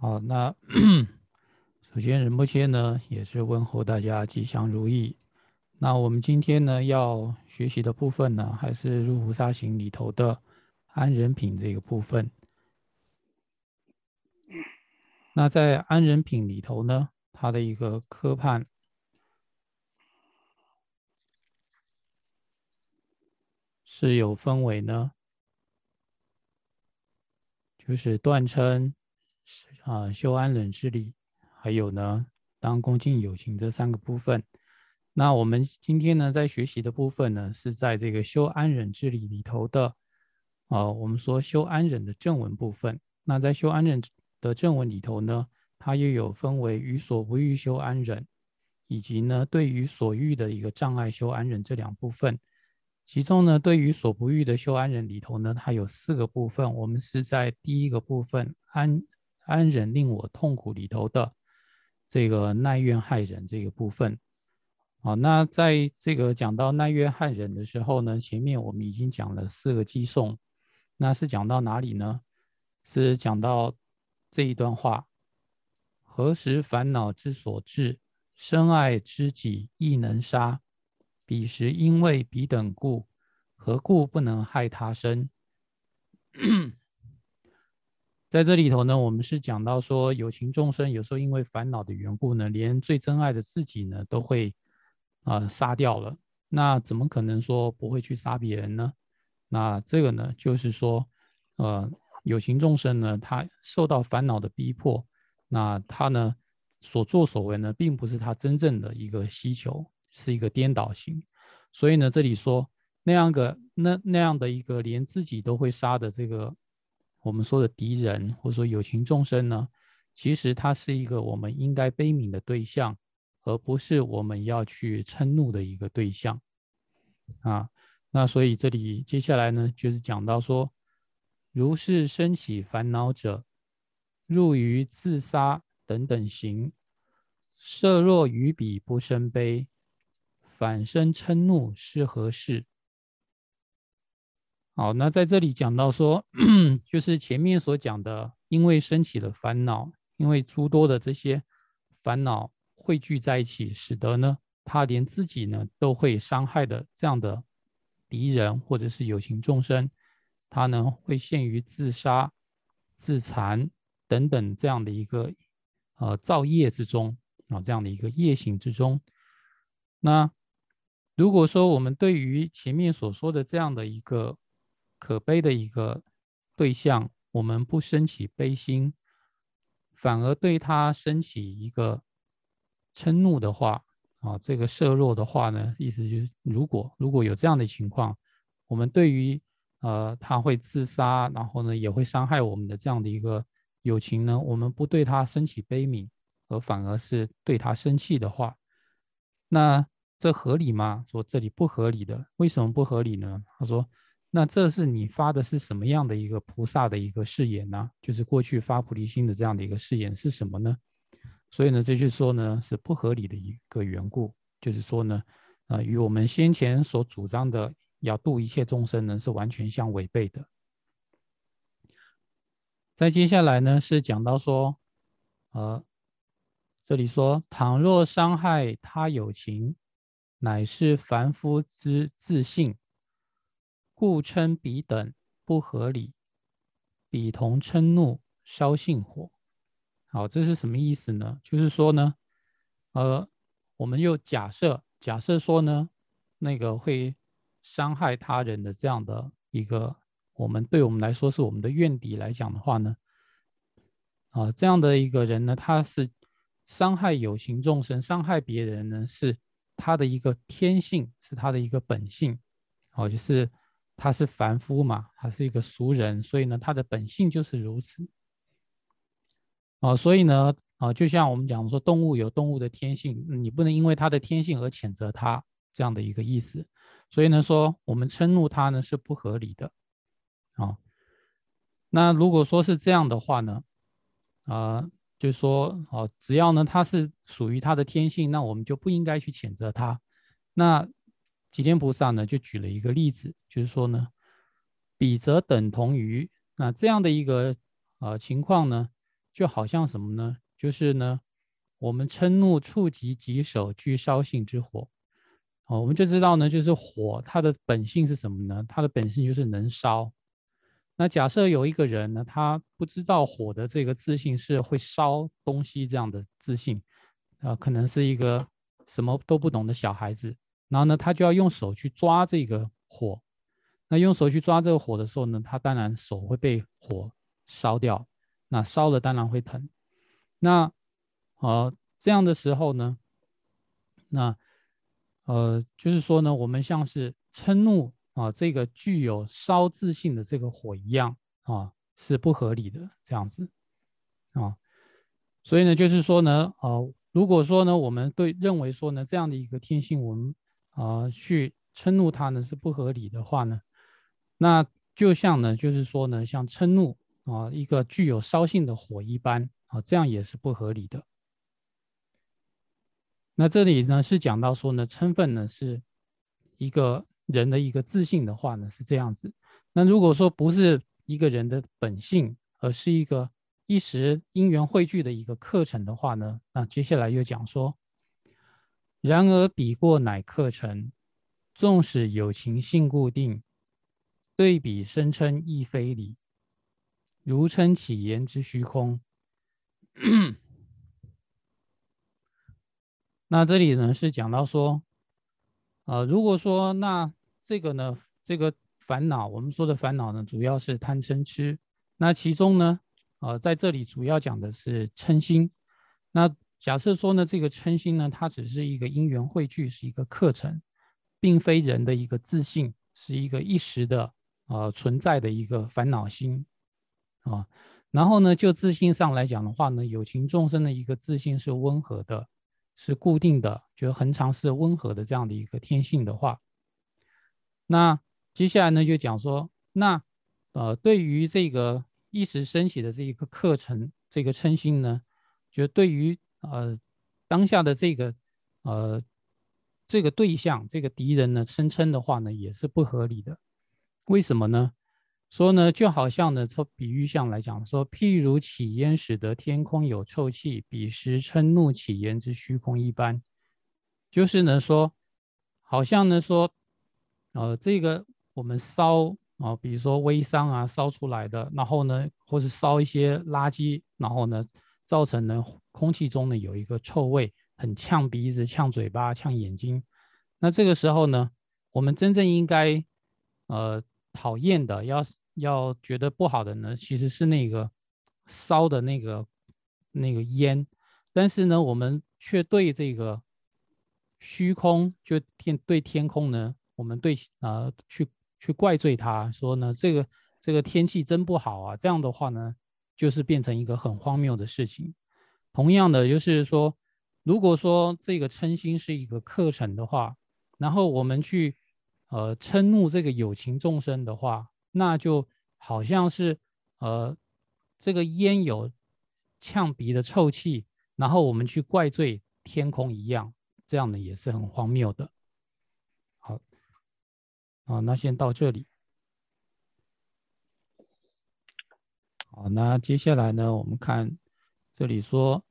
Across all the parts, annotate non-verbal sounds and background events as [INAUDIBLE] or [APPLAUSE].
好，那 [CLEARS THROAT] 首先仁波切呢也是问候大家吉祥如意。那我们今天呢要学习的部分呢，还是入菩萨行里头的安人品这个部分。那在安人品里头呢，它的一个科判是有分为呢，就是断称。啊，修安忍之理，还有呢，当恭敬有情这三个部分。那我们今天呢，在学习的部分呢，是在这个修安忍之理里头的，啊，我们说修安忍的正文部分。那在修安忍的正文里头呢，它又有分为于所不欲修安忍，以及呢，对于所欲的一个障碍修安忍这两部分。其中呢，对于所不欲的修安忍里头呢，它有四个部分。我们是在第一个部分安。安忍令我痛苦里头的这个耐怨害人这个部分，好，那在这个讲到耐怨害人的时候呢，前面我们已经讲了四个寄送，那是讲到哪里呢？是讲到这一段话：何时烦恼之所至，深爱知己亦能杀？彼时因为彼等故，何故不能害他生？[COUGHS] 在这里头呢，我们是讲到说，有情众生有时候因为烦恼的缘故呢，连最珍爱的自己呢，都会啊杀掉了。那怎么可能说不会去杀别人呢？那这个呢，就是说，呃，有情众生呢，他受到烦恼的逼迫，那他呢所作所为呢，并不是他真正的一个需求，是一个颠倒型。所以呢，这里说那样个那那样的一个连自己都会杀的这个。我们说的敌人，或者说有情众生呢，其实他是一个我们应该悲悯的对象，而不是我们要去嗔怒的一个对象啊。那所以这里接下来呢，就是讲到说，如是生起烦恼者，入于自杀等等行，设若于彼不生悲，反生嗔怒是何事？好，那在这里讲到说，[CLEARS THROAT] 就是前面所讲的，因为升起了烦恼，因为诸多的这些烦恼汇聚在一起，使得呢，他连自己呢都会伤害的这样的敌人或者是有情众生，他呢会陷于自杀、自残等等这样的一个呃造业之中啊，这样的一个业行之中。那如果说我们对于前面所说的这样的一个可悲的一个对象，我们不升起悲心，反而对他升起一个嗔怒的话，啊，这个色弱的话呢，意思就是，如果如果有这样的情况，我们对于呃他会自杀，然后呢也会伤害我们的这样的一个友情呢，我们不对他升起悲悯，而反而是对他生气的话，那这合理吗？说这里不合理的，为什么不合理呢？他说。那这是你发的是什么样的一个菩萨的一个誓言呢？就是过去发菩提心的这样的一个誓言是什么呢？所以呢，这就说呢是不合理的一个缘故，就是说呢，呃，与我们先前所主张的要度一切众生呢是完全相违背的。再接下来呢是讲到说，呃，这里说，倘若伤害他有情，乃是凡夫之自信。故称彼等不合理，彼同嗔怒烧性火。好，这是什么意思呢？就是说呢，呃，我们又假设，假设说呢，那个会伤害他人的这样的一个，我们对我们来说是我们的怨敌来讲的话呢，啊，这样的一个人呢，他是伤害有形众生，伤害别人呢，是他的一个天性，是他的一个本性，哦，就是。他是凡夫嘛，他是一个俗人，所以呢，他的本性就是如此。哦，所以呢，啊，就像我们讲说，动物有动物的天性，你不能因为它的天性而谴责它这样的一个意思。所以呢，说我们嗔怒它呢是不合理的。啊，那如果说是这样的话呢，啊，就说哦，只要呢它是属于它的天性，那我们就不应该去谴责它。那。吉天菩萨呢，就举了一个例子，就是说呢，比则等同于那这样的一个呃情况呢，就好像什么呢？就是呢，我们嗔怒触及己手，具烧性之火。哦，我们就知道呢，就是火它的本性是什么呢？它的本性就是能烧。那假设有一个人呢，他不知道火的这个自信是会烧东西这样的自信，啊，可能是一个什么都不懂的小孩子，然后呢，他就要用手去抓这个火。那用手去抓这个火的时候呢，他当然手会被火烧掉，那烧了当然会疼。那呃这样的时候呢，那呃就是说呢，我们像是嗔怒。啊，这个具有烧自性的这个火一样啊，是不合理的这样子啊，所以呢，就是说呢，呃，如果说呢，我们对认为说呢，这样的一个天性，我们啊去嗔怒他呢是不合理的话呢，那就像呢，就是说呢，像嗔怒啊一个具有烧性的火一般啊，这样也是不合理的。那这里呢是讲到说呢，嗔愤呢是一个。人的一个自信的话呢是这样子，那如果说不是一个人的本性，而是一个一时因缘汇聚的一个课程的话呢，那接下来又讲说，然而比过乃克成，纵使有情性固定，对比声称亦非理，如称起言之虚空。[COUGHS] 那这里呢是讲到说，呃，如果说那这个呢，这个烦恼，我们说的烦恼呢，主要是贪嗔痴。那其中呢，呃，在这里主要讲的是嗔心。那假设说呢，这个嗔心呢，它只是一个因缘汇聚，是一个课程，并非人的一个自信，是一个一时的呃存在的一个烦恼心啊。然后呢，就自信上来讲的话呢，有情众生的一个自信是温和的，是固定的，就是恒常是温和的这样的一个天性的话。那接下来呢，就讲说，那呃，对于这个一时升起的这一个课程，这个称心呢，就对于呃当下的这个呃这个对象，这个敌人呢，声称的话呢，也是不合理的。为什么呢？说呢，就好像呢，从比喻上来讲，说譬如起烟使得天空有臭气，彼时嗔怒起烟之虚空一般，就是呢说，好像呢说。呃，这个我们烧啊，比如说微商啊烧出来的，然后呢，或是烧一些垃圾，然后呢，造成呢空气中呢有一个臭味，很呛鼻子、呛嘴巴、呛眼睛。那这个时候呢，我们真正应该呃讨厌的，要要觉得不好的呢，其实是那个烧的那个那个烟，但是呢，我们却对这个虚空，就天对天空呢。我们对啊去去怪罪它说呢，这个这个天气真不好啊，这样的话呢，就是变成一个很荒谬的事情。同样的，就是说，如果说这个嗔心是一个课程的话，然后我们去呃嗔怒这个有情众生的话，那就好像是呃这个烟有呛鼻的臭气，然后我们去怪罪天空一样，这样的也是很荒谬的。好，那先到这里。好，那接下来呢，我们看这里说：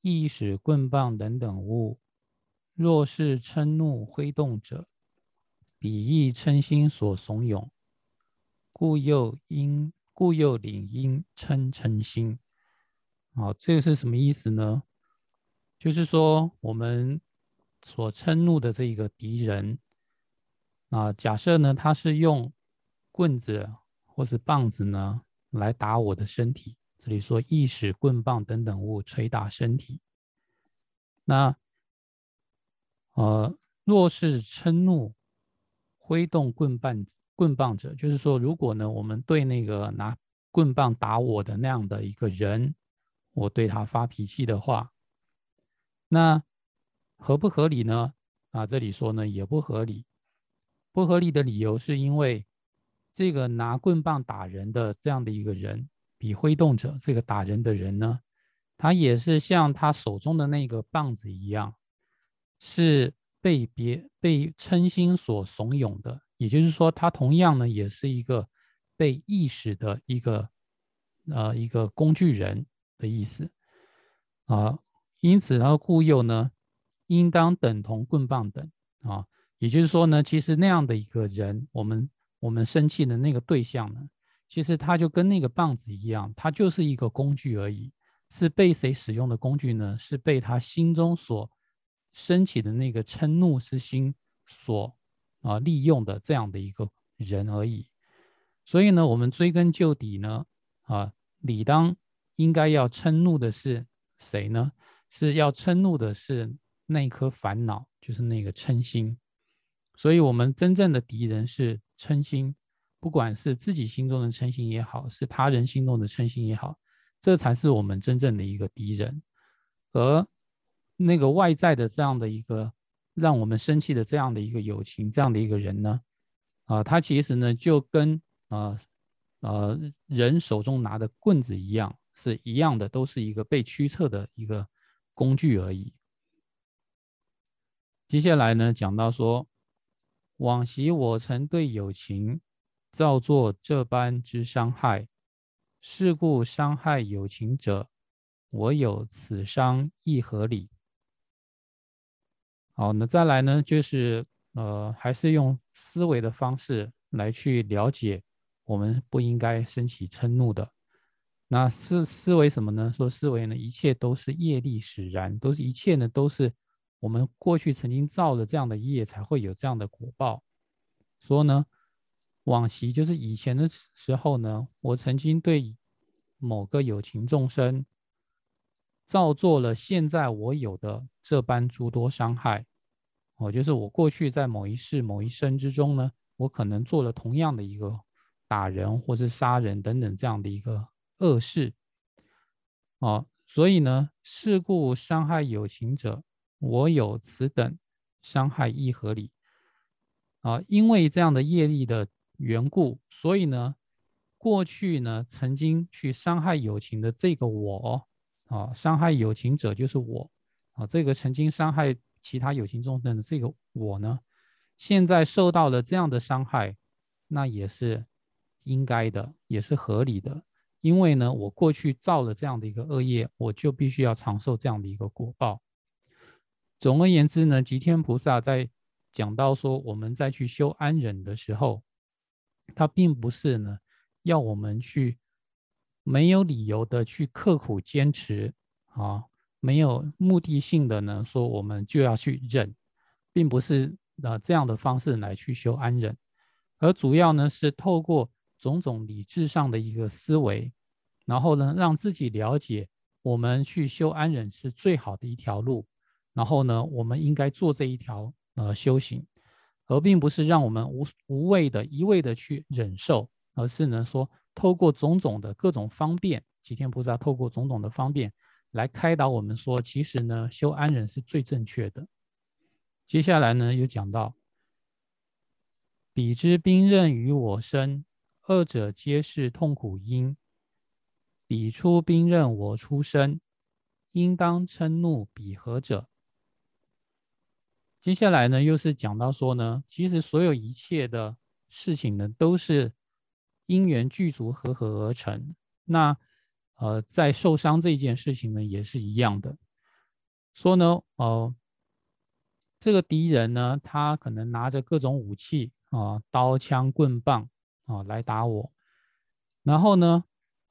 意使棍棒等等物，若是嗔怒挥动者，彼亦嗔心所怂恿，故又因故又领因嗔嗔心。好，这个是什么意思呢？就是说，我们所嗔怒的这个敌人。啊，假设呢，他是用棍子或是棒子呢来打我的身体。这里说，意使棍棒等等物捶打身体。那呃，若是嗔怒挥动棍棒棍棒者，就是说，如果呢，我们对那个拿棍棒打我的那样的一个人，我对他发脾气的话，那合不合理呢？啊，这里说呢，也不合理。不合理的理由是因为，这个拿棍棒打人的这样的一个人，比挥动者这个打人的人呢，他也是像他手中的那个棒子一样，是被别被称心所怂恿的。也就是说，他同样呢，也是一个被意识的一个呃一个工具人的意思啊，因此然后故幼呢，应当等同棍棒等啊，也就是说呢，其实那样的一个人，我们我们生气的那个对象呢，其实他就跟那个棒子一样，他就是一个工具而已，是被谁使用的工具呢？是被他心中所升起的那个嗔怒之心所啊利用的这样的一个人而已。所以呢，我们追根究底呢，啊，理当应该要嗔怒的是谁呢？是要嗔怒的是那颗烦恼，就是那个嗔心。所以，我们真正的敌人是嗔心，不管是自己心中的嗔心也好，是他人心中的嗔心也好，这才是我们真正的一个敌人。而那个外在的这样的一个让我们生气的这样的一个友情，这样的一个人呢，啊，他其实呢就跟啊，呃，人手中拿的棍子一样，是一样的，都是一个被驱策的一个工具而已。接下来呢，讲到说，往昔我曾对友情造作这般之伤害，是故伤害有情者，我有此伤亦合理。好，那再来呢，就是呃，还是用思维的方式来去了解。我们不应该升起嗔怒的，那思思维什么呢？说思维呢，一切都是业力使然，都是一切呢，都是我们过去曾经造了这样的业，才会有这样的果报。说呢，往昔就是以前的时候呢，我曾经对某个有情众生造作了现在我有的这般诸多伤害。哦，就是我过去在某一世某一生之中呢，我可能做了同样的一个。打人或是杀人等等这样的一个恶事，哦，所以呢，事故伤害有情者，我有此等伤害亦合理。啊，因为这样的业力的缘故，所以呢，过去呢曾经去伤害友情的这个我，啊，伤害友情者就是我，啊，这个曾经伤害其他友情众生的这个我呢，现在受到了这样的伤害，那也是。应该的也是合理的，因为呢，我过去造了这样的一个恶业，我就必须要承受这样的一个果报。总而言之呢，吉天菩萨在讲到说，我们在去修安忍的时候，他并不是呢要我们去没有理由的去刻苦坚持啊，没有目的性的呢说我们就要去忍，并不是呃这样的方式来去修安忍，而主要呢是透过。种种理智上的一个思维，然后呢，让自己了解我们去修安忍是最好的一条路，然后呢，我们应该做这一条呃修行，而并不是让我们无无谓的一味的去忍受，而是呢说透过种种的各种方便，齐天菩萨透过种种的方便来开导我们说，其实呢修安忍是最正确的。接下来呢又讲到，彼之兵刃于我身。二者皆是痛苦因，彼出兵刃，我出身，应当嗔怒彼何者？接下来呢，又是讲到说呢，其实所有一切的事情呢，都是因缘具足合合而成。那呃，在受伤这件事情呢，也是一样的。说呢，呃，这个敌人呢，他可能拿着各种武器啊，刀枪棍棒。啊，来打我，然后呢，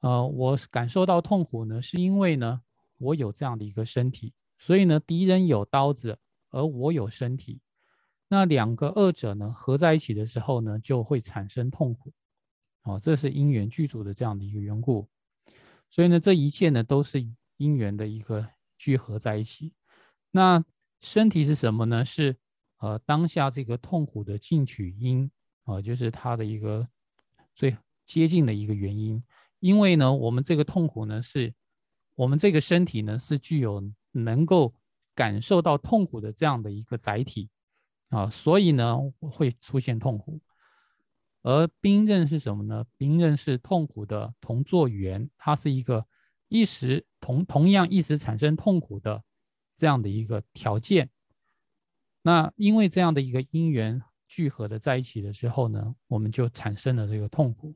呃，我感受到痛苦呢，是因为呢，我有这样的一个身体，所以呢，敌人有刀子，而我有身体，那两个二者呢合在一起的时候呢，就会产生痛苦，哦，这是因缘具足的这样的一个缘故，所以呢，这一切呢都是因缘的一个聚合在一起。那身体是什么呢？是呃当下这个痛苦的进取因啊，就是它的一个。最接近的一个原因，因为呢，我们这个痛苦呢，是我们这个身体呢，是具有能够感受到痛苦的这样的一个载体啊，所以呢，会出现痛苦。而冰刃是什么呢？冰刃是痛苦的同作缘，它是一个一时同同样一时产生痛苦的这样的一个条件。那因为这样的一个因缘。聚合的在一起的时候呢，我们就产生了这个痛苦。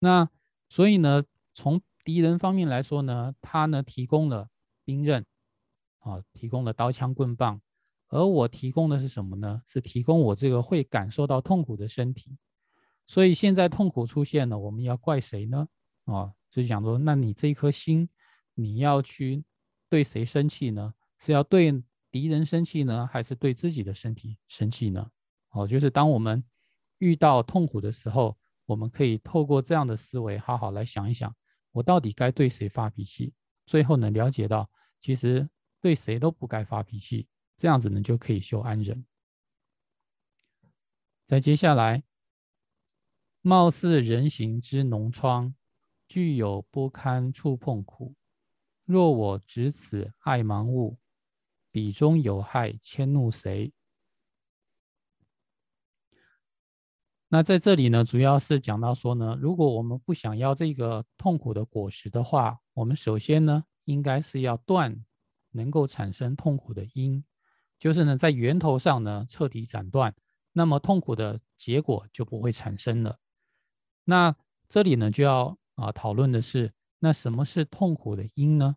那所以呢，从敌人方面来说呢，他呢提供了兵刃，啊，提供了刀枪棍棒，而我提供的是什么呢？是提供我这个会感受到痛苦的身体。所以现在痛苦出现了，我们要怪谁呢？啊，就是讲说，那你这一颗心，你要去对谁生气呢？是要对敌人生气呢，还是对自己的身体生气呢？哦，就是当我们遇到痛苦的时候，我们可以透过这样的思维，好好来想一想，我到底该对谁发脾气？最后呢，了解到其实对谁都不该发脾气，这样子呢就可以修安忍。再接下来。貌似人形之脓疮，具有不堪触碰苦。若我执此爱盲物，彼中有害，迁怒谁？那在这里呢，主要是讲到说呢，如果我们不想要这个痛苦的果实的话，我们首先呢，应该是要断能够产生痛苦的因，就是呢，在源头上呢彻底斩断，那么痛苦的结果就不会产生了。那这里呢，就要啊讨论的是，那什么是痛苦的因呢？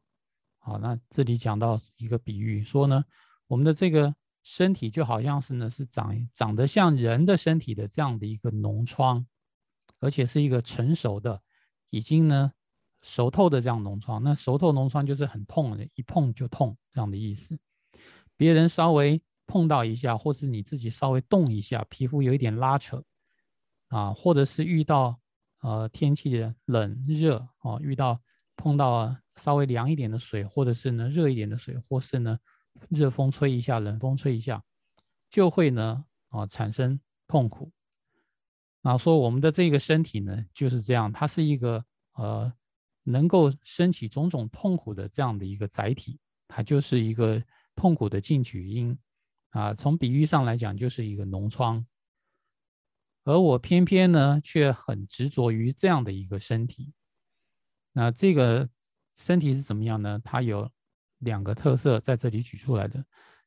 好，那这里讲到一个比喻，说呢，我们的这个身体就好像是呢，是长长得像人的身体的这样的一个脓疮，而且是一个成熟的，已经呢熟透的这样脓疮。那熟透脓疮就是很痛的，一碰就痛这样的意思。别人稍微碰到一下，或是你自己稍微动一下，皮肤有一点拉扯。啊，或者是遇到呃天气的冷热哦，遇到碰到稍微凉一点的水，或者是呢热一点的水，或是呢热风吹一下，冷风吹一下，就会呢啊产生痛苦。那说我们的这个身体呢就是这样，它是一个呃能够升起种种痛苦的这样的一个载体，它就是一个痛苦的进取因啊。从比喻上来讲，就是一个脓疮。而我偏偏呢，却很执着于这样的一个身体。那这个身体是怎么样呢？它有两个特色，在这里举出来的：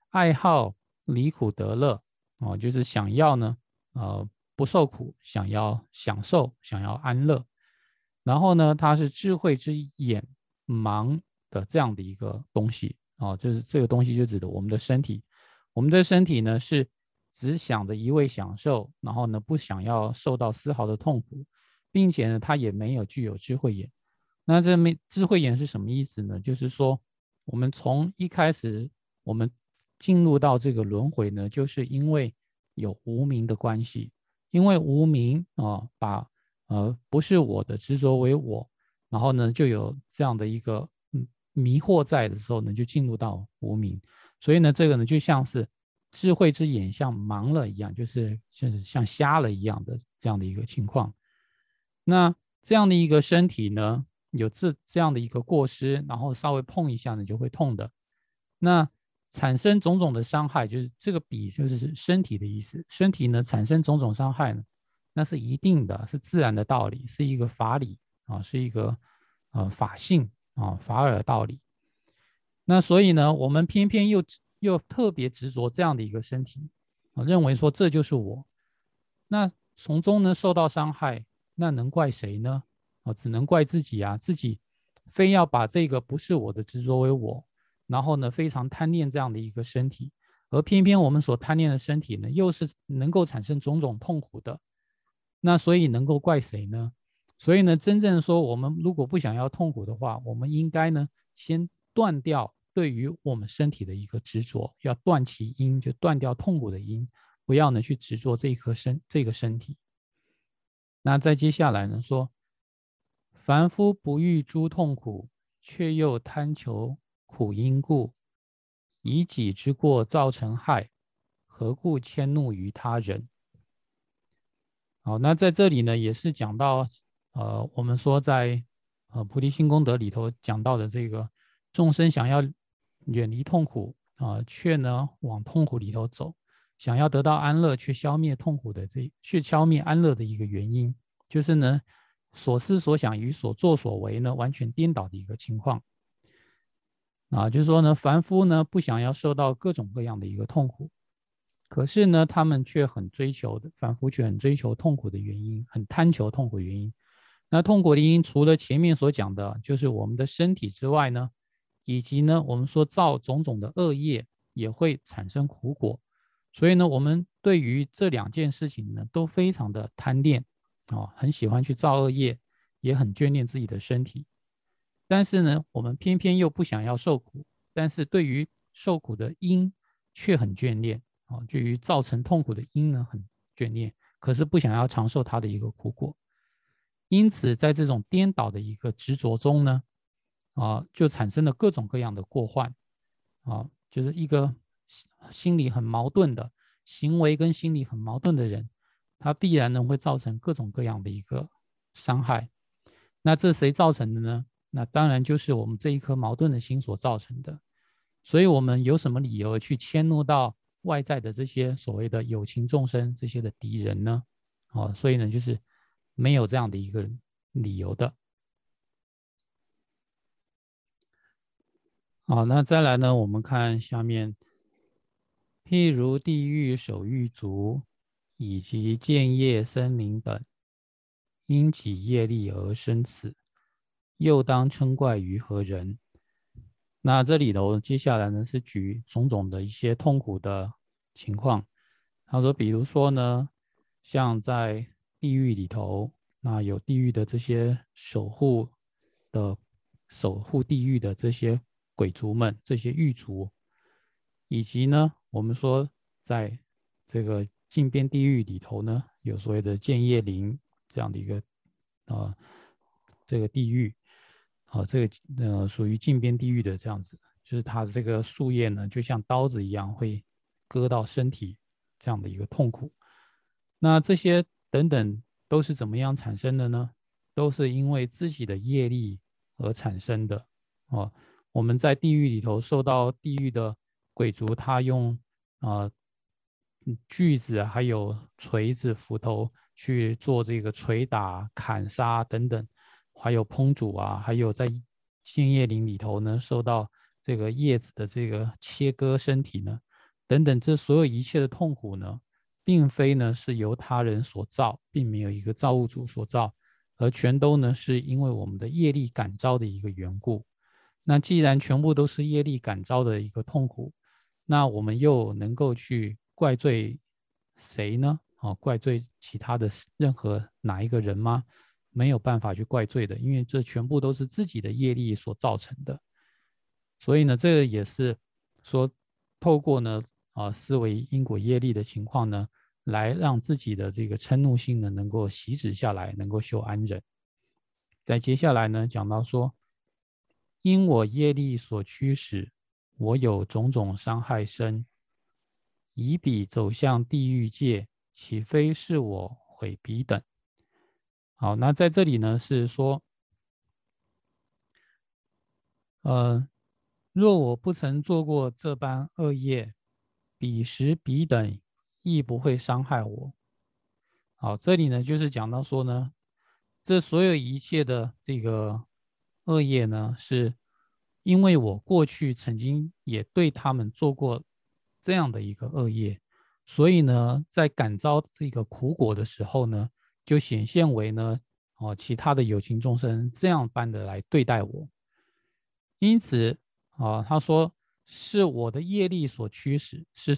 爱好离苦得乐，哦，就是想要呢，呃，不受苦，想要享受，想要安乐。然后呢，它是智慧之眼盲的这样的一个东西，哦，就是这个东西就指的我们的身体。我们的身体呢是。只想着一味享受，然后呢，不想要受到丝毫的痛苦，并且呢，它也没有具有智慧眼。那这没智慧眼是什么意思呢？就是说，我们从一开始，我们进入到这个轮回呢，就是因为有无名的关系，因为无名啊，把呃不是我的执着为我，然后呢，就有这样的一个迷惑在的时候呢，就进入到无名。所以呢，这个呢，就像是。智慧之眼像盲了一样，就是就是像瞎了一样的这样的一个情况。那这样的一个身体呢，有这这样的一个过失，然后稍微碰一下呢就会痛的。那产生种种的伤害，就是这个比就是身体的意思。身体呢产生种种伤害呢，那是一定的，是自然的道理，是一个法理啊，是一个呃法性啊法尔道理。那所以呢，我们偏偏又。又特别执着这样的一个身体，啊，认为说这就是我，那从中呢受到伤害，那能怪谁呢？啊，只能怪自己啊，自己非要把这个不是我的执着为我，然后呢非常贪恋这样的一个身体，而偏偏我们所贪恋的身体呢，又是能够产生种种痛苦的，那所以能够怪谁呢？所以呢，真正说我们如果不想要痛苦的话，我们应该呢先断掉。对于我们身体的一个执着，要断其因，就断掉痛苦的因，不要呢去执着这一颗身这个身体。那再接下来呢说，凡夫不欲诸痛苦，却又贪求苦因故，以己之过造成害，何故迁怒于他人？好，那在这里呢也是讲到，呃，我们说在呃菩提心功德里头讲到的这个众生想要。远离痛苦啊，却呢往痛苦里头走，想要得到安乐，却消灭痛苦的这，去消灭安乐的一个原因，就是呢所思所想与所作所为呢完全颠倒的一个情况啊，就是说呢凡夫呢不想要受到各种各样的一个痛苦，可是呢他们却很追求的，反复却很追求痛苦的原因，很贪求痛苦原因，那痛苦的因除了前面所讲的，就是我们的身体之外呢，以及呢，我们说造种种的恶业也会产生苦果。所以呢，我们对于这两件事情呢，都非常的贪恋，哦，很喜欢去造恶业，也很眷恋自己的身体。但是呢，我们偏偏又不想要受苦，但是对于受苦的因却很眷恋，啊，对于造成痛苦的因呢，很眷恋，可是不想要承受它的一个苦果。因此，在这种颠倒的一个执着中呢，啊，就产生了各种各样的过患，啊，就是一个。心理很矛盾的行为跟心理很矛盾的人，他必然呢会造成各种各样的一个伤害。那这谁造成的呢？那当然就是我们这一颗矛盾的心所造成的。所以，我们有什么理由去迁怒到外在的这些所谓的有情众生这些的敌人呢？哦，所以呢，就是没有这样的一个理由的。好，那再来呢，我们看下面。譬如地狱守狱卒，以及建业森林等，因己业力而生死，又当称怪于何人？那这里头接下来呢是举种种的一些痛苦的情况。他说，比如说呢，像在地狱里头，那有地狱的这些守护的、守护地狱的这些鬼族们，这些狱卒，以及呢。我们说，在这个禁边地狱里头呢，有所谓的建业林这样的一个啊，这个地狱啊，这个呃属于禁边地狱的这样子，就是它的这个树叶呢，就像刀子一样会割到身体这样的一个痛苦。那这些等等都是怎么样产生的呢？都是因为自己的业力而产生的哦。我们在地狱里头受到地狱的。鬼族他用啊锯子还有锤子斧头去做这个捶打砍杀等等，还有烹煮啊，还有在鲜叶林里头呢受到这个叶子的这个切割身体呢等等，这所有一切的痛苦呢，并非呢是由他人所造，并没有一个造物主所造，而全都呢是因为我们的业力感召的一个缘故。那既然全部都是业力感召的一个痛苦。那我们又能够去怪罪谁呢？哦，怪罪其他的任何哪一个人吗？没有办法去怪罪的，因为这全部都是自己的业力所造成的。所以呢，这个也是说，透过呢啊思维因果业力的情况呢，来让自己的这个嗔怒心呢能够息止下来，能够修安忍。在接下来呢，讲到说，因我业力所驱使。我有种种伤害身，以彼走向地狱界，岂非是我毁彼等？好，那在这里呢是说，呃，若我不曾做过这般恶业，彼时彼等亦不会伤害我。好，这里呢就是讲到说呢，这所有一切的这个恶业呢是。因为我过去曾经也对他们做过这样的一个恶业，所以呢，在感召这个苦果的时候呢，就显现为呢，哦，其他的有情众生这样般的来对待我。因此，啊，他说是我的业力所驱使，是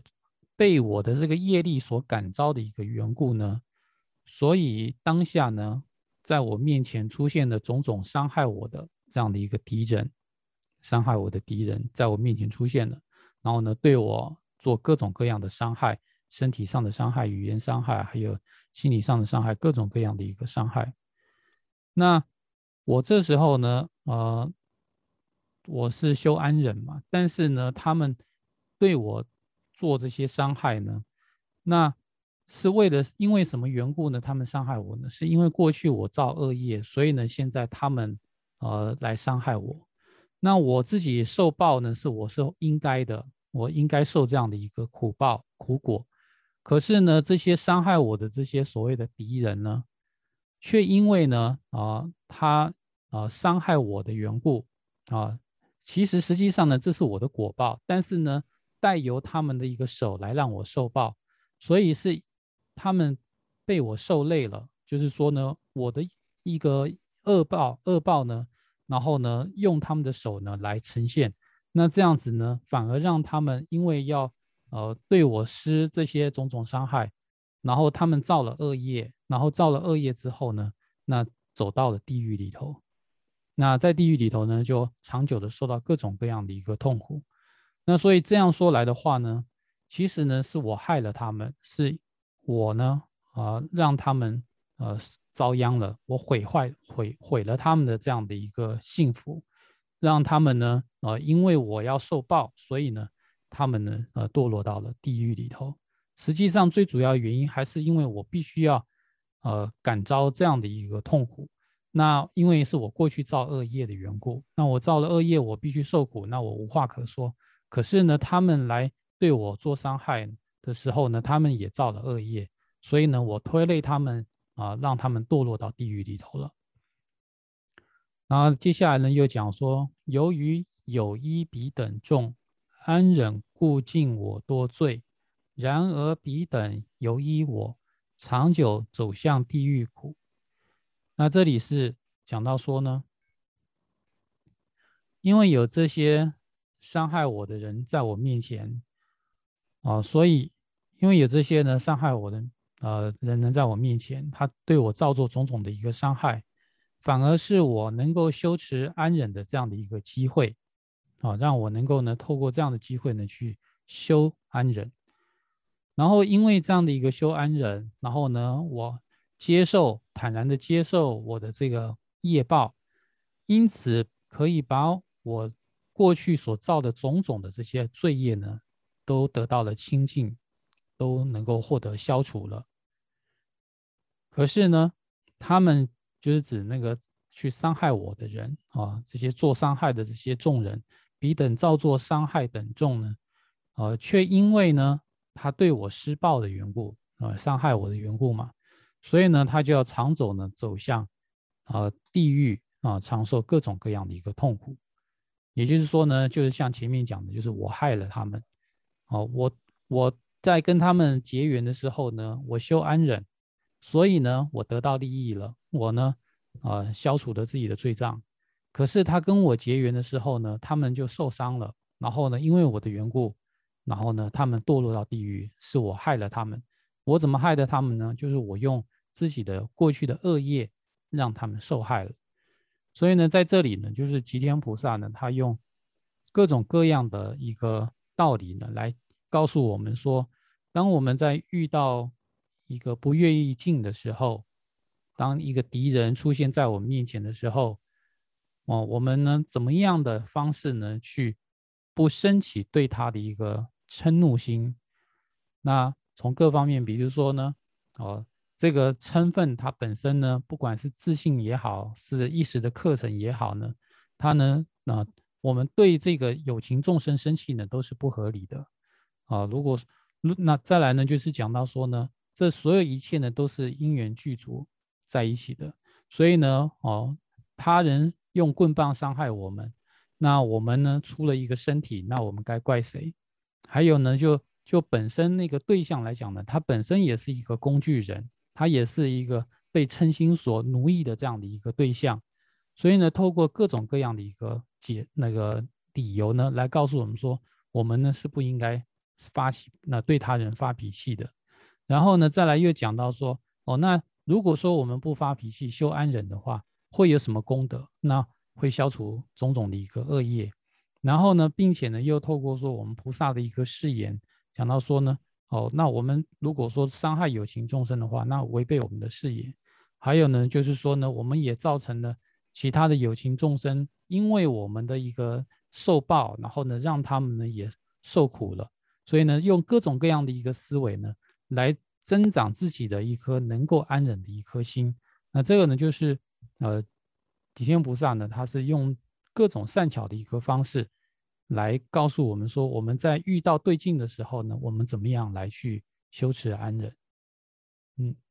被我的这个业力所感召的一个缘故呢，所以当下呢，在我面前出现的种种伤害我的这样的一个敌人。伤害我的敌人在我面前出现了，然后呢，对我做各种各样的伤害，身体上的伤害、语言伤害，还有心理上的伤害，各种各样的一个伤害。那我这时候呢，呃，我是修安忍嘛，但是呢，他们对我做这些伤害呢，那是为了因为什么缘故呢？他们伤害我呢？是因为过去我造恶业，所以呢，现在他们呃来伤害我。那我自己受报呢，是我是应该的，我应该受这样的一个苦报苦果。可是呢，这些伤害我的这些所谓的敌人呢，却因为呢，啊，他啊伤害我的缘故啊，其实实际上呢，这是我的果报，但是呢，带由他们的一个手来让我受报，所以是他们被我受累了，就是说呢，我的一个恶报恶报呢，然后呢，用他们的手呢来呈现。那这样子呢，反而让他们因为要呃对我施这些种种伤害，然后他们造了恶业，然后造了恶业之后呢，那走到了地狱里头。那在地狱里头呢，就长久的受到各种各样的一个痛苦。那所以这样说来的话呢，其实呢是我害了他们，是我呢啊让他们呃遭殃了，我毁坏毁毁了他们的这样的一个幸福，让他们呢呃因为我要受报，所以呢他们呢呃堕落到了地狱里头。实际上最主要原因还是因为我必须要呃感召这样的一个痛苦。那因为是我过去造恶业的缘故，那我造了恶业，我必须受苦，那我无话可说。可是呢，他们来对我做伤害的时候呢，他们也造了恶业，所以呢，我推累他们啊，让他们堕落到地狱里头了。然后接下来呢，又讲说，由于有一彼等众安忍故尽我多罪，然而彼等由依我，长久走向地狱苦。那这里是讲到说呢，因为有这些伤害我的人在我面前，啊，所以因为有这些呢伤害我的呃人能在我面前，他对我造作种种的一个伤害，反而是我能够修持安忍的这样的一个机会，啊，让我能够呢透过这样的机会呢去修安忍，然后因为这样的一个修安忍，然后呢我。接受坦然的接受我的这个业报，因此可以把我过去所造的种种的这些罪业呢，都得到了清净，都能够获得消除了。可是呢，他们就是指那个去伤害我的人啊，这些做伤害的这些众人，彼等造作伤害等众呢，呃，却因为呢他对我施暴的缘故，呃，伤害我的缘故嘛。所以呢，他就要常走呢，走向，呃，地狱啊，承受各种各样的一个痛苦。也就是说呢，就是像前面讲的，就是我害了他们，哦，我我在跟他们结缘的时候呢，我修安忍，所以呢，我得到利益了，我呢，呃，消除了自己的罪障。可是他跟我结缘的时候呢，他们就受伤了，然后呢，因为我的缘故，然后呢，他们堕落到地狱，是我害了他们。我怎么害的他们呢？就是我用。自己的过去的恶业让他们受害了，所以呢，在这里呢，就是吉天菩萨呢，他用各种各样的一个道理呢，来告诉我们说，当我们在遇到一个不愿意进的时候，当一个敌人出现在我们面前的时候，哦，我们呢，怎么样的方式呢，去不升起对他的一个嗔怒心？那从各方面，比如说呢，哦。这个称分，它本身呢，不管是自信也好，是一时的课程也好呢，它呢，那我们对这个有情众生生气呢，都是不合理的啊。如果那再来呢，就是讲到说呢，这所有一切呢，都是因缘具足在一起的。所以呢，哦，他人用棍棒伤害我们，那我们呢，出了一个身体，那我们该怪谁？还有呢，就就本身那个对象来讲呢，他本身也是一个工具人。他也是一个被嗔心所奴役的这样的一个对象，所以呢，透过各种各样的一个解那个理由呢，来告诉我们说，我们呢是不应该发起那对他人发脾气的。然后呢，再来又讲到说，哦，那如果说我们不发脾气，修安忍的话，会有什么功德？那会消除种种的一个恶业。然后呢，并且呢，又透过说我们菩萨的一个誓言，讲到说呢。哦，那我们如果说伤害有情众生的话，那违背我们的誓言。还有呢，就是说呢，我们也造成了其他的有情众生，因为我们的一个受报，然后呢，让他们呢也受苦了。所以呢，用各种各样的一个思维呢，来增长自己的一颗能够安忍的一颗心。那这个呢，就是呃，几天菩萨呢，他是用各种善巧的一个方式。来告诉我们说，我们在遇到对境的时候呢，我们怎么样来去修持安忍？嗯。